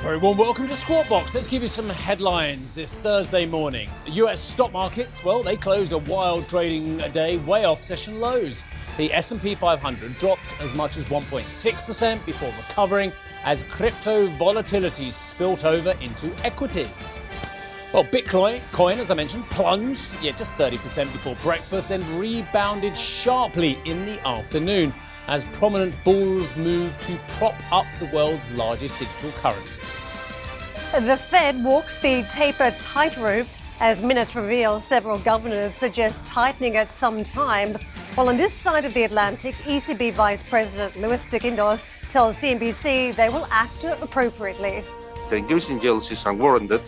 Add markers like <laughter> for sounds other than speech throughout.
Very warm welcome to Squawk Box. Let's give you some headlines this Thursday morning. US stock markets, well, they closed a wild trading day way off session lows. The S&P 500 dropped as much as 1.6% before recovering as crypto volatility spilt over into equities. Well, Bitcoin, coin, as I mentioned, plunged, yeah, just 30% before breakfast, then rebounded sharply in the afternoon as prominent bulls moved to prop up the world's largest digital currency. The Fed walks the taper tightrope as minutes reveal several governors suggest tightening at some time While on this side of the Atlantic, ECB Vice President Luis de tells CNBC they will act appropriately. The increase in yields is unwarranted,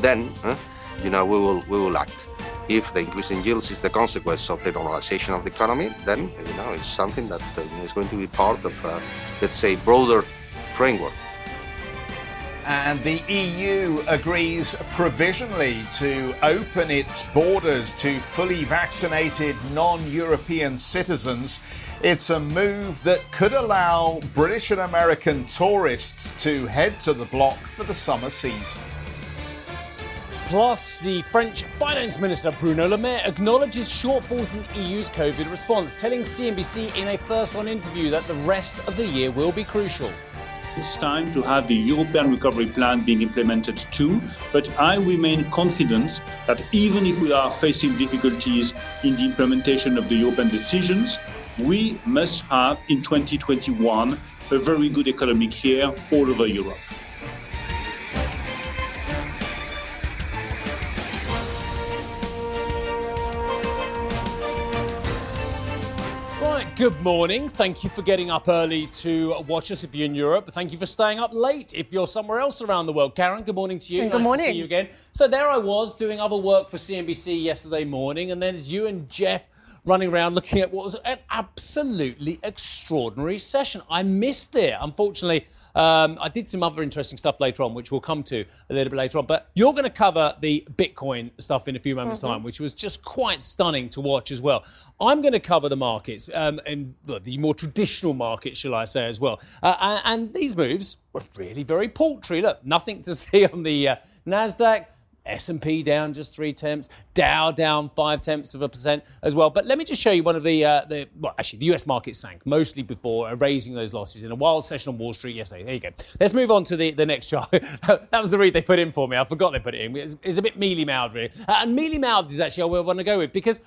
then, you know, we will we will act. If the increase in yields is the consequence of the normalization of the economy, then you know it's something that uh, is going to be part of, uh, let's say, broader framework. And the EU agrees provisionally to open its borders to fully vaccinated non European citizens. It's a move that could allow British and American tourists to head to the bloc for the summer season. Plus, the French Finance Minister Bruno Le Maire acknowledges shortfalls in EU's COVID response, telling CNBC in a first on interview that the rest of the year will be crucial. It's time to have the European recovery plan being implemented too, but I remain confident that even if we are facing difficulties in the implementation of the European decisions, we must have in 2021 a very good economic year all over Europe. Good morning. Thank you for getting up early to watch us if you're in Europe. Thank you for staying up late if you're somewhere else around the world. Karen, good morning to you. Good nice morning. to see you again. So there I was doing other work for CNBC yesterday morning, and there's you and Geoff running around looking at what was an absolutely extraordinary session. I missed it. Unfortunately, um, I did some other interesting stuff later on, which we'll come to a little bit later on. But you're going to cover the Bitcoin stuff in a few moments' mm-hmm. time, which was just quite stunning to watch as well. I'm going to cover the markets um, and the more traditional markets, shall I say, as well. Uh, and, and, these moves were really very paltry. Look, nothing to <laughs> see on the uh, Nasdaq. S&P down just three tenths, Dow down five tenths of a percent as well. But let me just show you one of the, uh, the well, actually, the US market sank mostly before raising those losses in a wild session on Wall Street yesterday. There you go. Let's move on to the, the next chart. <laughs> that was the read they put in for me. I forgot they put it in. It's, it's a bit mealy mouthed, really. Uh, and mealy mouthed is actually what I want to go with because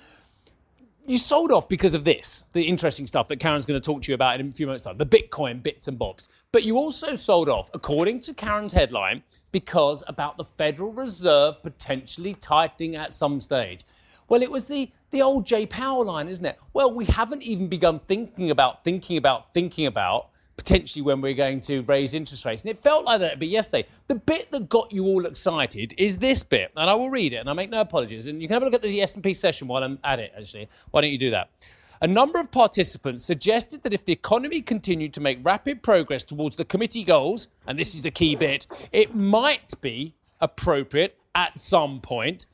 you sold off because of this, the interesting stuff that Karen's going to talk to you about in a few moments' time, the Bitcoin bits and bobs. But you also sold off, according to Karen's headline, because about the Federal Reserve potentially tightening at some stage. Well, it was the, the old Jay Powell line, isn't it? Well, we haven't even begun thinking about, thinking about, thinking about potentially when we're going to raise interest rates. And it felt like that a bit yesterday. The bit that got you all excited is this bit, and I will read it, and I make no apologies. And you can have a look at the S&P session while I'm at it, actually. Why don't you do that? A number of participants suggested that if the economy continued to make rapid progress towards the committee goals, and this is the key bit, it might be appropriate at some point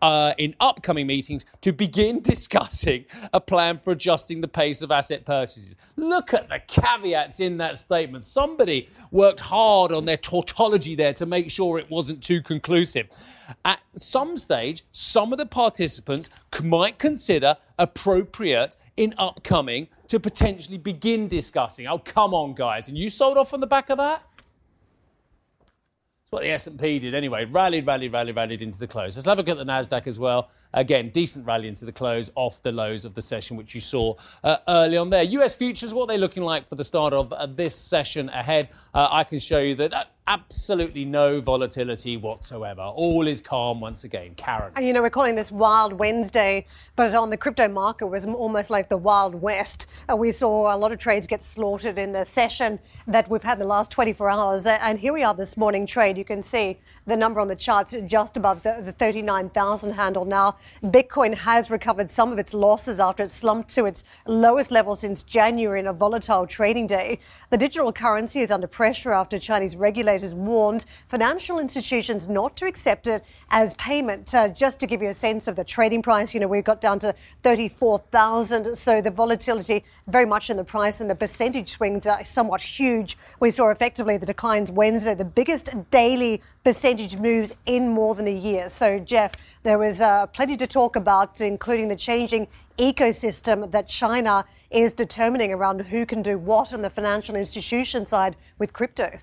uh, in upcoming meetings to begin <laughs> discussing a plan for adjusting the pace of asset purchases. Look at the caveats in that statement. Somebody worked hard on their tautology there to make sure it wasn't too conclusive. At some stage, some of the participants might consider appropriate in upcoming to potentially begin discussing. Oh, come on, guys. And you sold off on the back of that? What the S&P did anyway. Rallied, rallied, rallied, rallied into the close. Let's have a look at the Nasdaq as well. Again, decent rally into the close off the lows of the session, which you saw uh, early on there. US futures, what are they looking like for the start of uh, this session ahead? Uh, I can show you that uh, absolutely no volatility whatsoever. All is calm once again. Karen. And you know, we're calling this Wild Wednesday, but on the crypto market was almost like the Wild West. Uh, we saw a lot of trades get slaughtered in the session that we've had the last 24 hours. And here we are this morning trade. You can see the number on the charts just above the, the 39,000 handle now. Bitcoin has recovered some of its losses after it slumped to its lowest level since January in a volatile trading day. The digital currency is under pressure after Chinese regulators warned financial institutions not to accept it as payment. Uh, just to give you a sense of the trading price, you know, we got down to 34,000. So the volatility very much in the price and the percentage swings are somewhat huge. We saw effectively the declines Wednesday, the biggest daily percentage moves in more than a year. So, Geoff, there was uh, plenty to talk about, including the changing ecosystem that China is determining around who can do what on the financial institution side with crypto.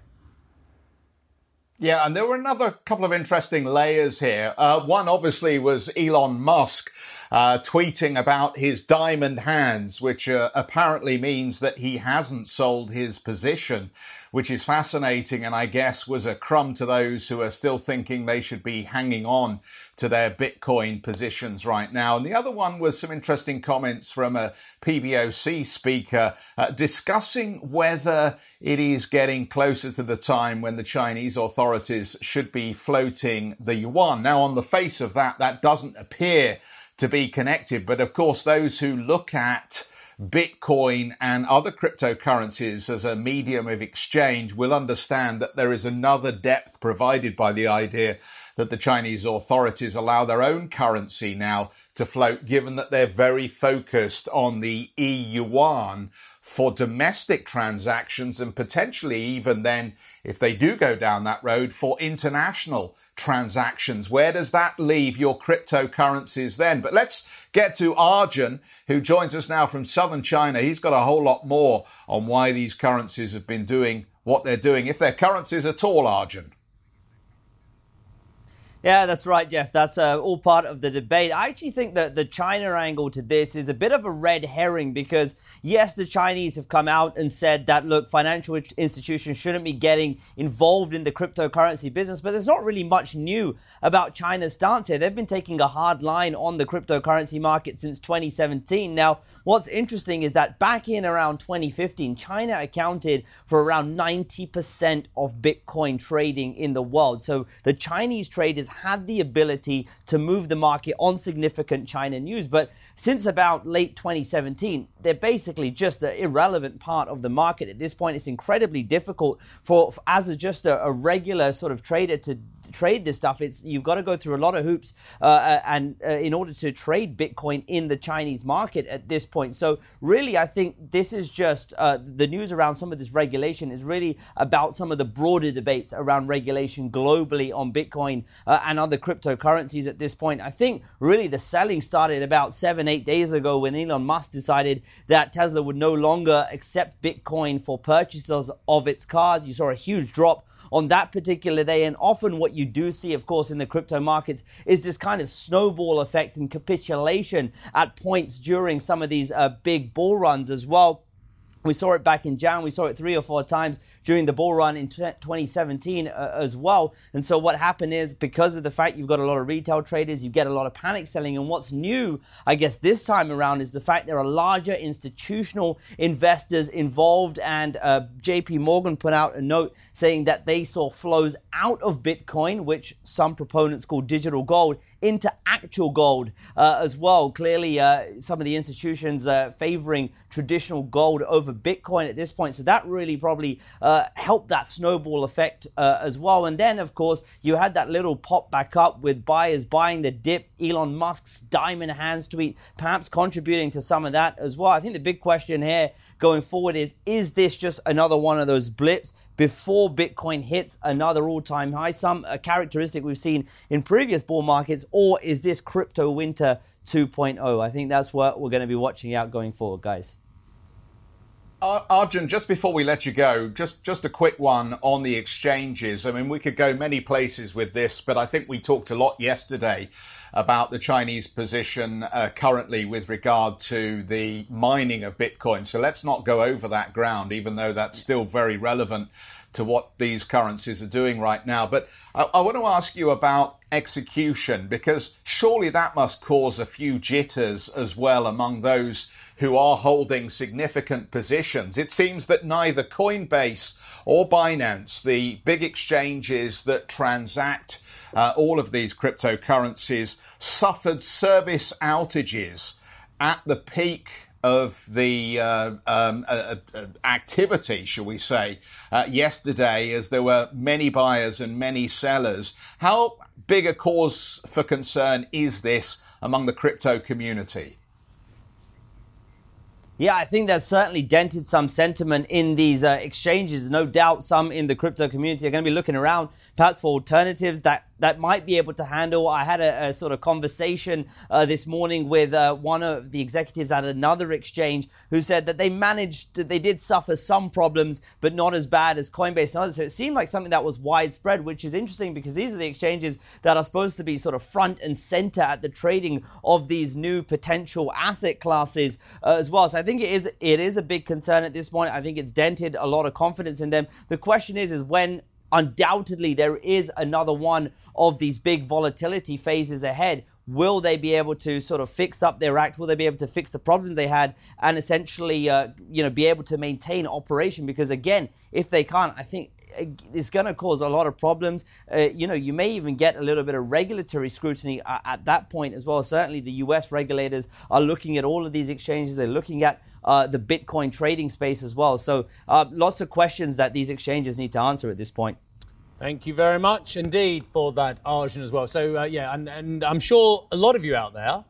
Yeah, and there were another couple of interesting layers here. Uh, one obviously was Elon Musk uh, tweeting about his diamond hands, which uh, apparently means that he hasn't sold his position which is fascinating and I guess was a crumb to those who are still thinking they should be hanging on to their Bitcoin positions right now. And the other one was some interesting comments from a PBOC speaker uh, discussing whether it is getting closer to the time when the Chinese authorities should be floating the yuan. Now, on the face of that, that doesn't appear to be connected. But of course, those who look at Bitcoin and other cryptocurrencies as a medium of exchange will understand that there is another depth provided by the idea that the Chinese authorities allow their own currency now to float, given that they're very focused on the e-yuan for domestic transactions and potentially even then, if they do go down that road, for international transactions. Where does that leave your cryptocurrencies then? But let's get to Arjun, who joins us now from southern China. He's got a whole lot more on why these currencies have been doing what they're doing, if they're currencies at all, Arjun. Yeah, that's right, Geoff. That's uh, all part of the debate. I actually think that the China angle to this is a bit of a red herring because, yes, the Chinese have come out and said that, look, financial institutions shouldn't be getting involved in the cryptocurrency business, but there's not really much new about China's stance here. They've been taking a hard line on the cryptocurrency market since 2017. Now, what's interesting is that back in around 2015, China accounted for around 90% of Bitcoin trading in the world. So the Chinese traders had the ability to move the market on significant China news. But since about late 2017, they're basically just an irrelevant part of the market. At this point, it's incredibly difficult for, as a, just a, a regular sort of trader to trade this stuff, it's you've got to go through a lot of hoops uh, uh, and uh, in order to trade Bitcoin in the Chinese market at this point. So really, I think this is just uh, the news around some of this regulation is really about some of the broader debates around regulation globally on Bitcoin uh, and other cryptocurrencies at this point. I think really the selling started about seven, eight days ago when Elon Musk decided that Tesla would no longer accept Bitcoin for purchases of its cars. You saw a huge drop on that particular day. And often what you do see, of course, in the crypto markets is this kind of snowball effect and capitulation at points during some of these uh, big bull runs as well. We saw it back in Jan. We saw it three or four times during the bull run in 2017 uh, as well. And so what happened is because of the fact you've got a lot of retail traders, you get a lot of panic selling. And what's new, I guess, this time around is the fact there are larger institutional investors involved. And uh, JP Morgan put out a note saying that they saw flows out of Bitcoin, which some proponents call digital gold, into actual gold uh, as well. Clearly, uh, some of the institutions uh, favoring traditional gold over Bitcoin at this point. So that really probably uh, helped that snowball effect uh, as well. And then, of course, you had that little pop back up with buyers buying the dip. Elon Musk's diamond hands tweet perhaps contributing to some of that as well. I think the big question here going forward is is this just another one of those blips before Bitcoin hits another all time high? Some a characteristic we've seen in previous bull markets, or is this crypto winter 2.0? I think that's what we're going to be watching out going forward, guys. Arjun, just before we let you go, just just a quick one on the exchanges. I mean, we could go many places with this, but I think we talked a lot yesterday about the Chinese position uh, currently with regard to the mining of Bitcoin. So let's not go over that ground, even though that's still very relevant to what these currencies are doing right now. But I, I want to ask you about execution because surely that must cause a few jitters as well among those who are holding significant positions. It seems that neither Coinbase or Binance, the big exchanges that transact uh, all of these cryptocurrencies, suffered service outages at the peak of the uh, um, uh, uh, activity, shall we say, uh, yesterday, as there were many buyers and many sellers. How big a cause for concern is this among the crypto community? Yeah, I think that's certainly dented some sentiment in these uh, exchanges. No doubt some in the crypto community are going to be looking around perhaps for alternatives that that might be able to handle. I had a, a sort of conversation uh, this morning with uh, one of the executives at another exchange who said that they managed, to, they did suffer some problems, but not as bad as Coinbase and others. So it seemed like something that was widespread, which is interesting because these are the exchanges that are supposed to be sort of front and center at the trading of these new potential asset classes uh, as well. So I think it is it is a big concern at this point. I think it's dented a lot of confidence in them. The question is, is when undoubtedly there is another one of these big volatility phases ahead. Will they be able to sort of fix up their act? Will they be able to fix the problems they had and essentially, uh, you know, be able to maintain operation? Because again, if they can't, I think uh, it's going to cause a lot of problems. Uh, you know, you may even get a little bit of regulatory scrutiny at, at, that point as well. Certainly, the U.S. regulators are looking at all of these exchanges. They're looking at uh, the Bitcoin trading space as well. So, uh, lots of questions that these exchanges need to answer at this point. Thank you very much indeed for that, Arjun, as well. So, uh, yeah, and, and I'm sure a lot of you out there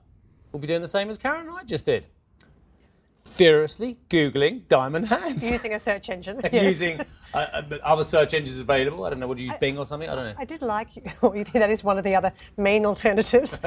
will be doing the same as Karen and I just did furiously Googling diamond <laughs> hands. Using a search engine. <laughs> yes. Using uh, uh other search engines available. I don't know, would you use I, Bing or something? I don't know. I did like, <laughs> that is one of the other main alternatives.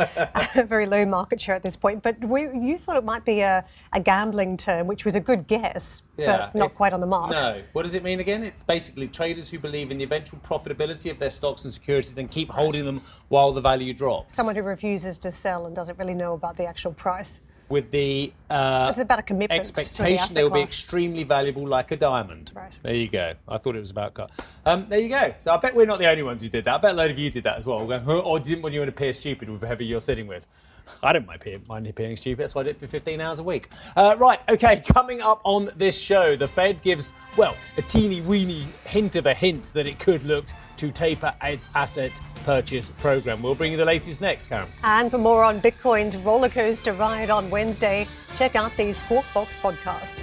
Very low market share at this point. But we, you thought it might be a, a gambling term, which was a good guess, yeah, but not quite on the mark. No. What does it mean again? It's basically traders who believe in the eventual profitability of their stocks and securities and keep holding them while the value drops. Someone who refuses to sell and doesn't really know about the actual price with the uh, it's about a commitment expectation the they will class. be extremely valuable like a diamond. Right. There you go. I thought it was about car. Um, there you go. So I bet we're not the only ones who did that. I bet a load of you did that as well. Going, or didn't want you to appear stupid with whoever you're sitting with. <laughs> I don't mind, mind appearing stupid. That's why I do it for 15 hours a week. Uh, right, okay, <laughs> coming up on this show, the Fed gives, well, a teeny weeny hint of a hint that it could look to taper its asset purchase program. We'll bring you the latest next, Karen. And for more on Bitcoin's rollercoaster ride on Wednesday, check out the Squawk Box podcast.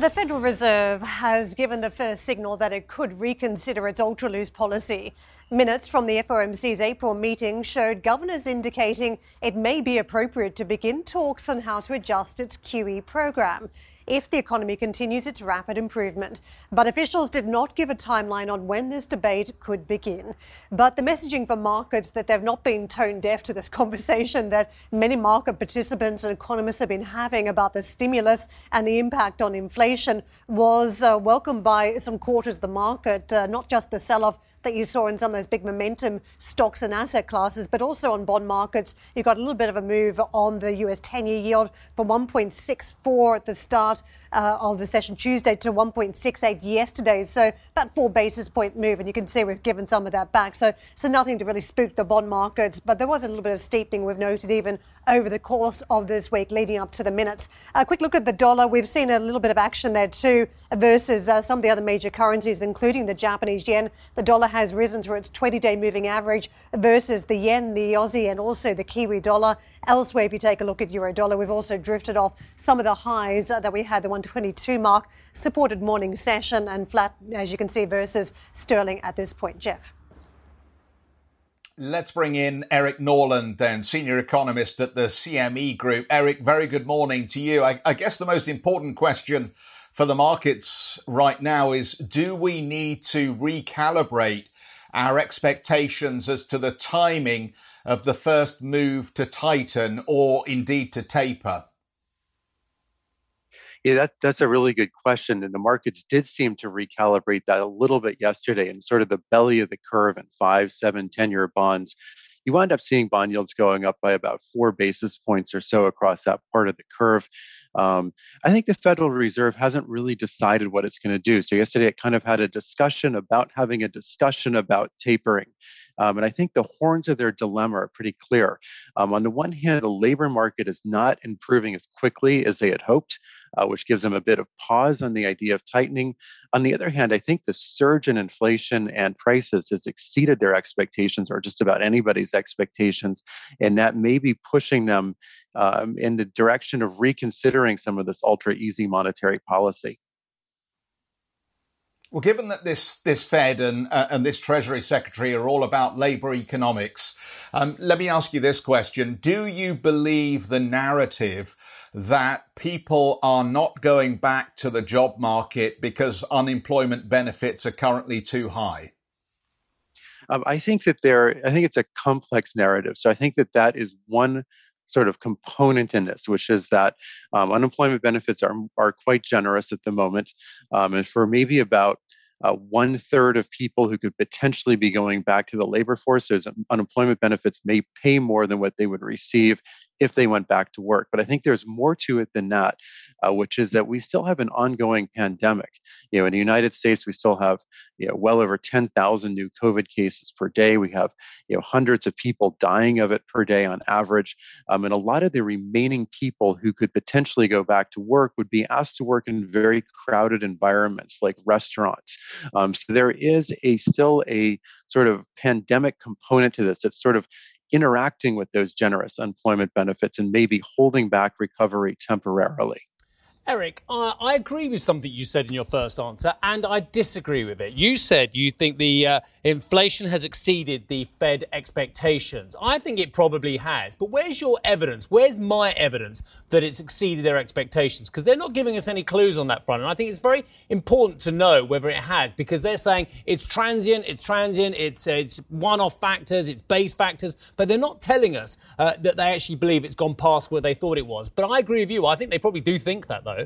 The Federal Reserve has given the first signal that it could reconsider its ultra loose policy. Minutes from the FOMC's April meeting showed governors indicating it may be appropriate to begin talks on how to adjust its QE program if the economy continues its rapid improvement. But officials did not give a timeline on when this debate could begin. But the messaging for markets that they've not been tone deaf to this <laughs> conversation that many market participants and economists have been having about the stimulus and the impact on inflation was uh, welcomed by some quarters of the market, uh, not just the sell off that you saw in some of those big momentum stocks and asset classes, but also on bond markets. You got a little bit of a move on the US 10 year yield from 1.64 at the start uh, of the session Tuesday to 1.68 yesterday. So about four basis point move, and you can see we've given some of that back. So so nothing to really spook the bond markets, but there was a little bit of steepening we've noted even over the course of this week leading up to the minutes. A quick look at the dollar. We've seen a little bit of action there too versus uh, some of the other major currencies, including the Japanese yen. The dollar has risen through its 20 day moving average versus the yen, the Aussie, and also the Kiwi dollar. Elsewhere, if you take a look at euro dollar, we've also drifted off some of the highs uh, that we had, the 122 mark, supported morning session and flat, as you can see, versus sterling at this point. Geoff. Let's bring in Eric Norland, then, senior economist at the CME Group. Eric, very good morning to you. I, I, guess the most important question for the markets right now is do we need to recalibrate our expectations as to the timing of the first move to tighten or indeed to taper? Yeah, that, that's a really good question. And the markets did seem to recalibrate that a little bit yesterday and sort of the belly of the curve in five, seven, 10 year bonds. You wind up seeing bond yields going up by about four basis points or so across that part of the curve. Um, I think the Federal Reserve hasn't really decided what it's going to do. So, yesterday it kind of had a discussion about having a discussion about tapering. Um, and I think the horns of their dilemma are pretty clear. Um, on the one hand, the labor market is not improving as quickly as they had hoped, uh, which gives them a bit of pause on the idea of tightening. On the other hand, I think the surge in inflation and prices has exceeded their expectations or just about anybody's expectations. And that may be pushing them um, in the direction of reconsidering some of this ultra easy monetary policy. Well, given that this this Fed and uh, and this Treasury Secretary are all about labour economics, um, let me ask you this question: Do you believe the narrative that people are not going back to the job market because unemployment benefits are currently too high? Um, I think that there. I think it's a complex narrative. So I think that that is one sort of component in this, which is that um, unemployment benefits are, are quite generous at the moment. Um, and for maybe about uh, one third of people who could potentially be going back to the labor force. Those unemployment benefits may pay more than what they would receive if they went back to work. But I think there's more to it than that, uh, which is that we still have an ongoing pandemic. You know, in the United States, we still have you know well over 10,000 new COVID cases per day. We have you know hundreds of people dying of it per day on average, um, and a lot of the remaining people who could potentially go back to work would be asked to work in very crowded environments like restaurants. Um, so there is a still a sort of pandemic component to this that's sort of interacting with those generous employment benefits and maybe holding back recovery temporarily. Eric, I, agree with something you said in your first answer, and I disagree with it. You said you think the uh, inflation has exceeded the Fed expectations. I think it probably has. But where's your evidence? Where's my evidence that it's exceeded their expectations? Because they're not giving us any clues on that front. And I think it's very important to know whether it has, because they're saying it's transient, it's transient, it's, uh, it's one off factors, it's base factors, but they're not telling us uh, that they actually believe it's gone past where they thought it was. But I agree with you. I think they probably do think that, though.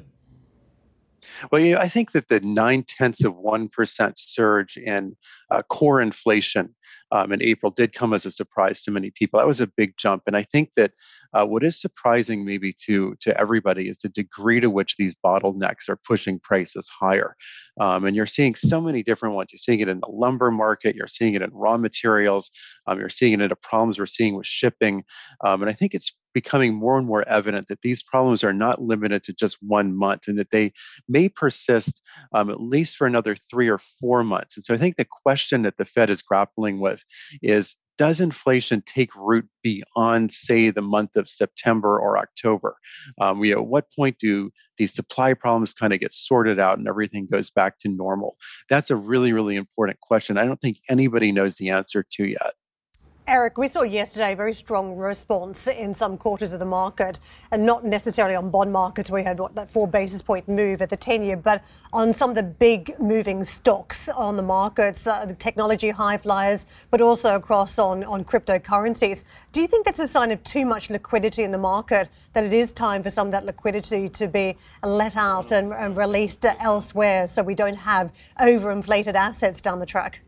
Well, you know, I think that the nine tenths of 1% surge in uh, core inflation um, in April did come as a surprise to many people. That was a big jump. And I think that uh, what is surprising maybe to, to everybody is the degree to which these bottlenecks are pushing prices higher. Um, and you're seeing so many different ones. You're seeing it in the lumber market, you're seeing it in raw materials, um, you're seeing it in the problems we're seeing with shipping. Um, and I think it's becoming more and more evident that these problems are not limited to just one month and that they may persist um, at least for another three or four months. And so I think the question that the Fed is grappling with is does inflation take root beyond, say, the month of September or October? Um, we, at what point do these supply problems kind of get sorted out and everything goes back to normal? That's a really, really important question. I don't think anybody knows the answer to yet. Eric, we saw yesterday a very strong response in some quarters of the market, and not necessarily on bond markets. We had what, that four basis point move at the 10 year, but on some of the big moving stocks on the markets, uh, the technology high flyers, but also across on, on cryptocurrencies. Do you think that's a sign of too much liquidity in the market, that it is time for some of that liquidity to be let out and, and released elsewhere so we don't have overinflated assets down the track?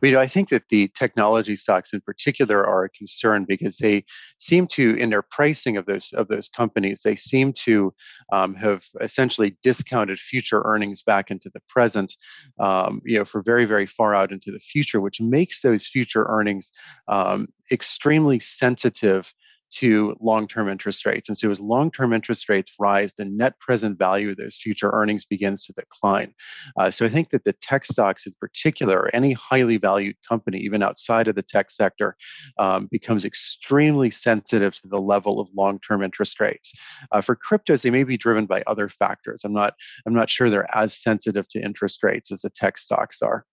Well, you know, I think that the technology stocks in particular are a concern because they seem to, in their pricing of those of those companies, they seem to um, have essentially discounted future earnings back into the present, um, you know, for very very far out into the future, which makes those future earnings um, extremely sensitive to long-term interest rates. And so as long-term interest rates rise, the net present value of those future earnings begins to decline. Uh, so I think that the tech stocks in particular, any highly valued company, even outside of the tech sector, um, becomes extremely sensitive to the level of long-term interest rates. Uh, for cryptos, they may be driven by other factors. I'm not, I'm not sure they're as sensitive to interest rates as the tech stocks are.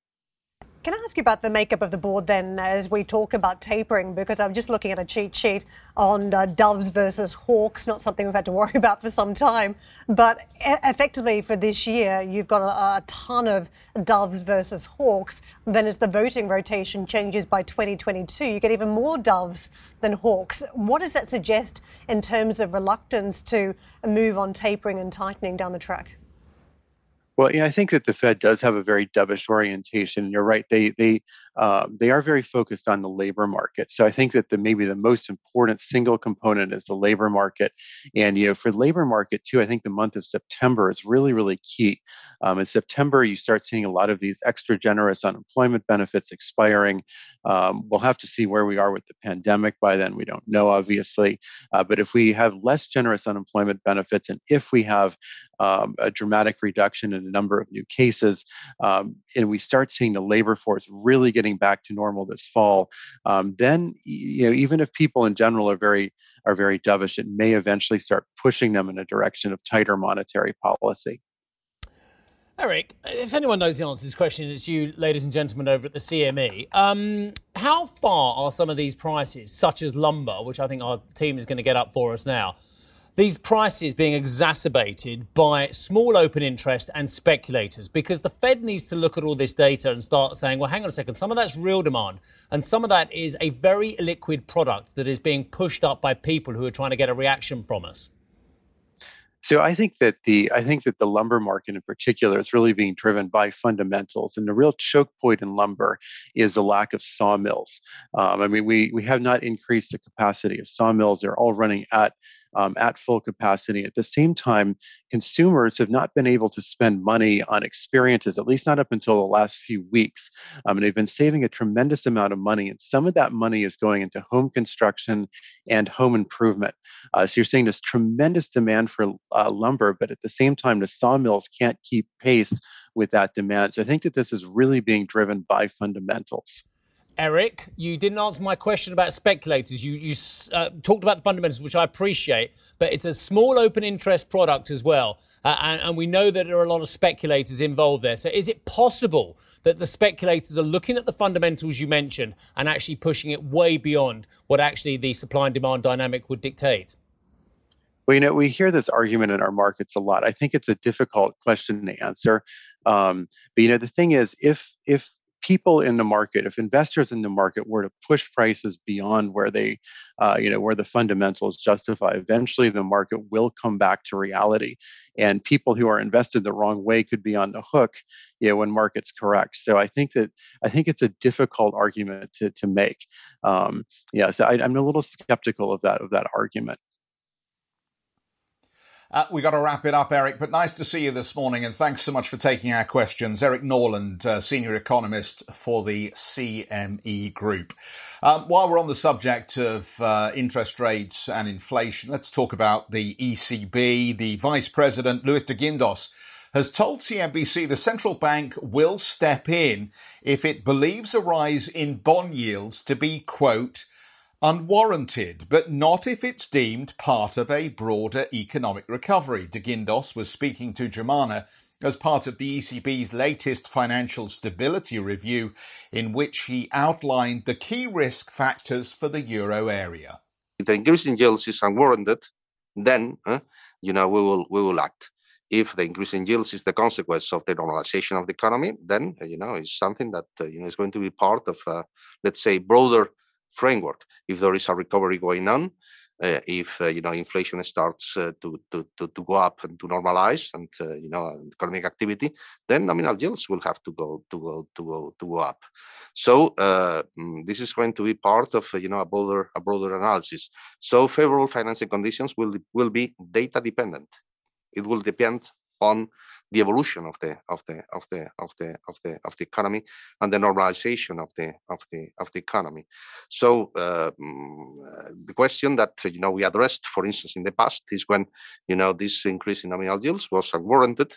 Can I ask you about the makeup of the board then as we talk about tapering? Because I'm just looking at a cheat sheet on uh, doves versus hawks, not something we've had to <laughs> worry about for some time. But e- effectively for this year, you've got a, a, ton of doves versus hawks. Then as the voting rotation changes by 2022, you get even more doves than hawks. What does that suggest in terms of reluctance to move on tapering and tightening down the track? Well, yeah, I think that the Fed does have a very dovish orientation. You're right; they they um, they are very focused on the labor market. So I think that the maybe the most important single component is the labor market, and you know for the labor market too, I think the month of September is really really key. Um, in September, you start seeing a lot of these extra generous unemployment benefits expiring. Um, we'll have to see where we are with the pandemic by then. We don't know, obviously, uh, but if we have less generous unemployment benefits, and if we have um, a dramatic reduction in the number of new cases, um, and we start seeing the labor force really getting back to normal this fall, um, then you know even if people in general are very are very dovish, it may eventually start pushing them in a direction of tighter monetary policy. Eric, if anyone knows the answer to this question, it's you, ladies and gentlemen, over at the CME. Um, how far are some of these prices, such as lumber, which I think our team is going to get up for us now, these prices being exacerbated by small open interest and speculators because the Fed needs to look at all this data and start saying, well, hang on a second, some of that's real demand and some of that is a very liquid product that is being pushed up by people who are trying to get a reaction from us. So I think that the I think that the lumber market in particular is really being driven by fundamentals, and the real choke point in lumber is the lack of sawmills. Um, I mean, we we have not increased the capacity of sawmills; they're all running at um, at full capacity. At the same time, consumers have not been able to spend money on experiences, at least not up until the last few weeks. Um, and they've been saving a tremendous amount of money. And some of that money is going into home construction and home improvement. Uh, so you're seeing this tremendous demand for uh, lumber, but at the same time, the sawmills can't keep pace with that demand. So I think that this is really being driven by fundamentals. Eric, you didn't answer my question about speculators. You, you uh, talked about the fundamentals, which I appreciate, but it's a small open interest product as well. Uh, and, and, we know that there are a lot of speculators involved there. So is it possible that the speculators are looking at the fundamentals you mentioned and actually pushing it way beyond what actually the supply and demand dynamic would dictate? Well, you know, we hear this argument in our markets a lot. I think it's a difficult question to answer. Um, but you know, the thing is, if if people in the market, if investors in the market were to push prices beyond where they, uh, you know, where the fundamentals justify, eventually the market will come back to reality, and people who are invested the wrong way could be on the hook, you know, when markets correct. So I think that I think it's a difficult argument to to make. Um, yeah, so I, I'm a little skeptical of that of that argument. Uh, we got to wrap it up, Eric, but nice to see you this morning, and thanks so much for taking our questions. Eric Norland, uh, senior economist for the CME Group. Um, while we're on the subject of uh, interest rates and inflation, let's talk about the ECB. The Vice President, Luis de Guindos, has told CNBC the central bank will step in if it believes a rise in bond yields to be, quote, unwarranted, but not if it's deemed part of a broader economic recovery. De Guindos was speaking to Germana as part of the ECB's latest financial stability review, in which he outlined the key risk factors for the euro area. If the increase in yields is unwarranted, then uh, you know we will we will act. If the increase in yields is the consequence of the normalization of the economy, then you know it's something that uh, you know is going to be part of, uh, let's say, broader framework. If there is a recovery going on, uh, if uh, you know inflation starts uh, to, to, to to go up and to normalize and uh, you know economic activity, then nominal yields will have to go to go to go to go up. So uh, mm, this is going to be part of you know a broader a broader analysis. So favorable financing conditions will will be data dependent. It will depend on the evolution of the of the of the of the of the of the economy and the normalization of the of the of the economy. So uh, mm, the question that you know we addressed, for instance, in the past is when you know this increase in nominal yields was unwarranted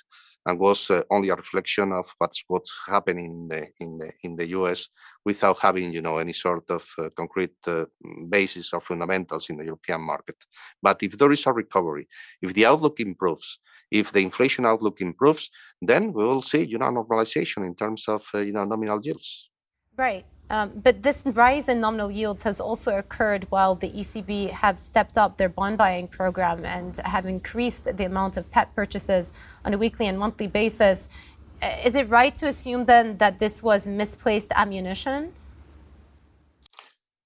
and was uh, only a reflection of what's what's happening in the in the in the U.S. without having you know any sort of uh, concrete uh, basis or fundamentals in the European market. But if there is a recovery, if the outlook improves, if the inflation outlook improves, then we will see you know normalization in terms of uh, you know nominal yields. Right. Um, but this rise in nominal yields has also occurred while the ECB have stepped up their bond buying program and have increased the amount of PEPP purchases on a weekly and monthly basis. Uh, is it right to assume then that this was misplaced ammunition?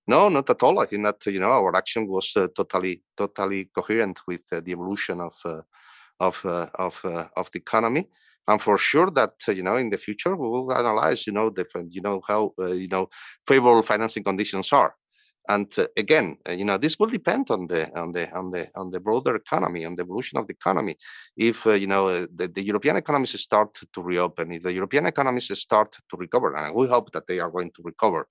No, not at all. I think that you know our action was uh, totally, totally coherent with uh, the evolution of uh, of uh, of uh, of the economy. And for sure that uh, you know in the future we will analyze you know different you know how uh, you know favorable financing conditions are and uh, again uh, you know this will depend on the on the on the on the broader economy on the evolution of the economy. If uh, you know uh, the, the, european economies start to reopen if the european economies start to recover and we hope that they are going to recover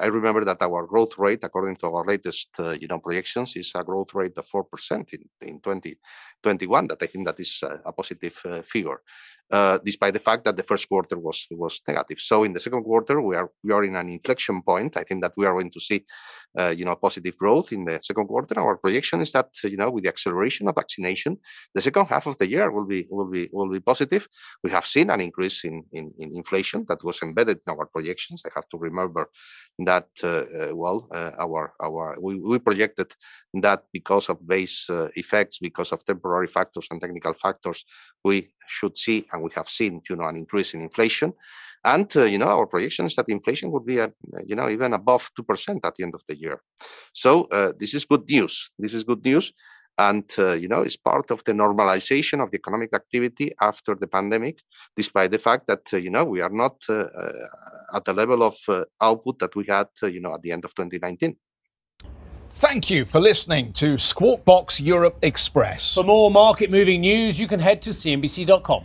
i remember that our growth rate according to our latest you know projections is a growth rate of 4% in, in 2021 that i think that is a positive figure uh, despite the fact that the first quarter was was negative. So in the second quarter, we are we are in an inflection point. I think that we are going to see, uh, you know, positive growth in the second quarter. Our projection is that you know, with the acceleration of vaccination, the second half of the year will be will be will be positive. We have seen an increase in in, in inflation that was embedded in our projections. I have to remember that uh, uh well, uh, our our we, we projected that because of base effects, because of temporary factors and technical factors, we should see, and we have seen, you know, an increase in inflation. And, uh, you know, our projection is that inflation would be, uh, you know, even above 2% at the end of the year. So uh, this is good news. This is good news. And, uh, you know, it's part of the normalization of the economic activity after the pandemic, despite the fact that, uh, you know, we are not uh, at the level of output that we had, you know, at the end of 2019. Thank you for listening to Squawk Box Europe Express. For more market moving news, you can head to CNBC.com.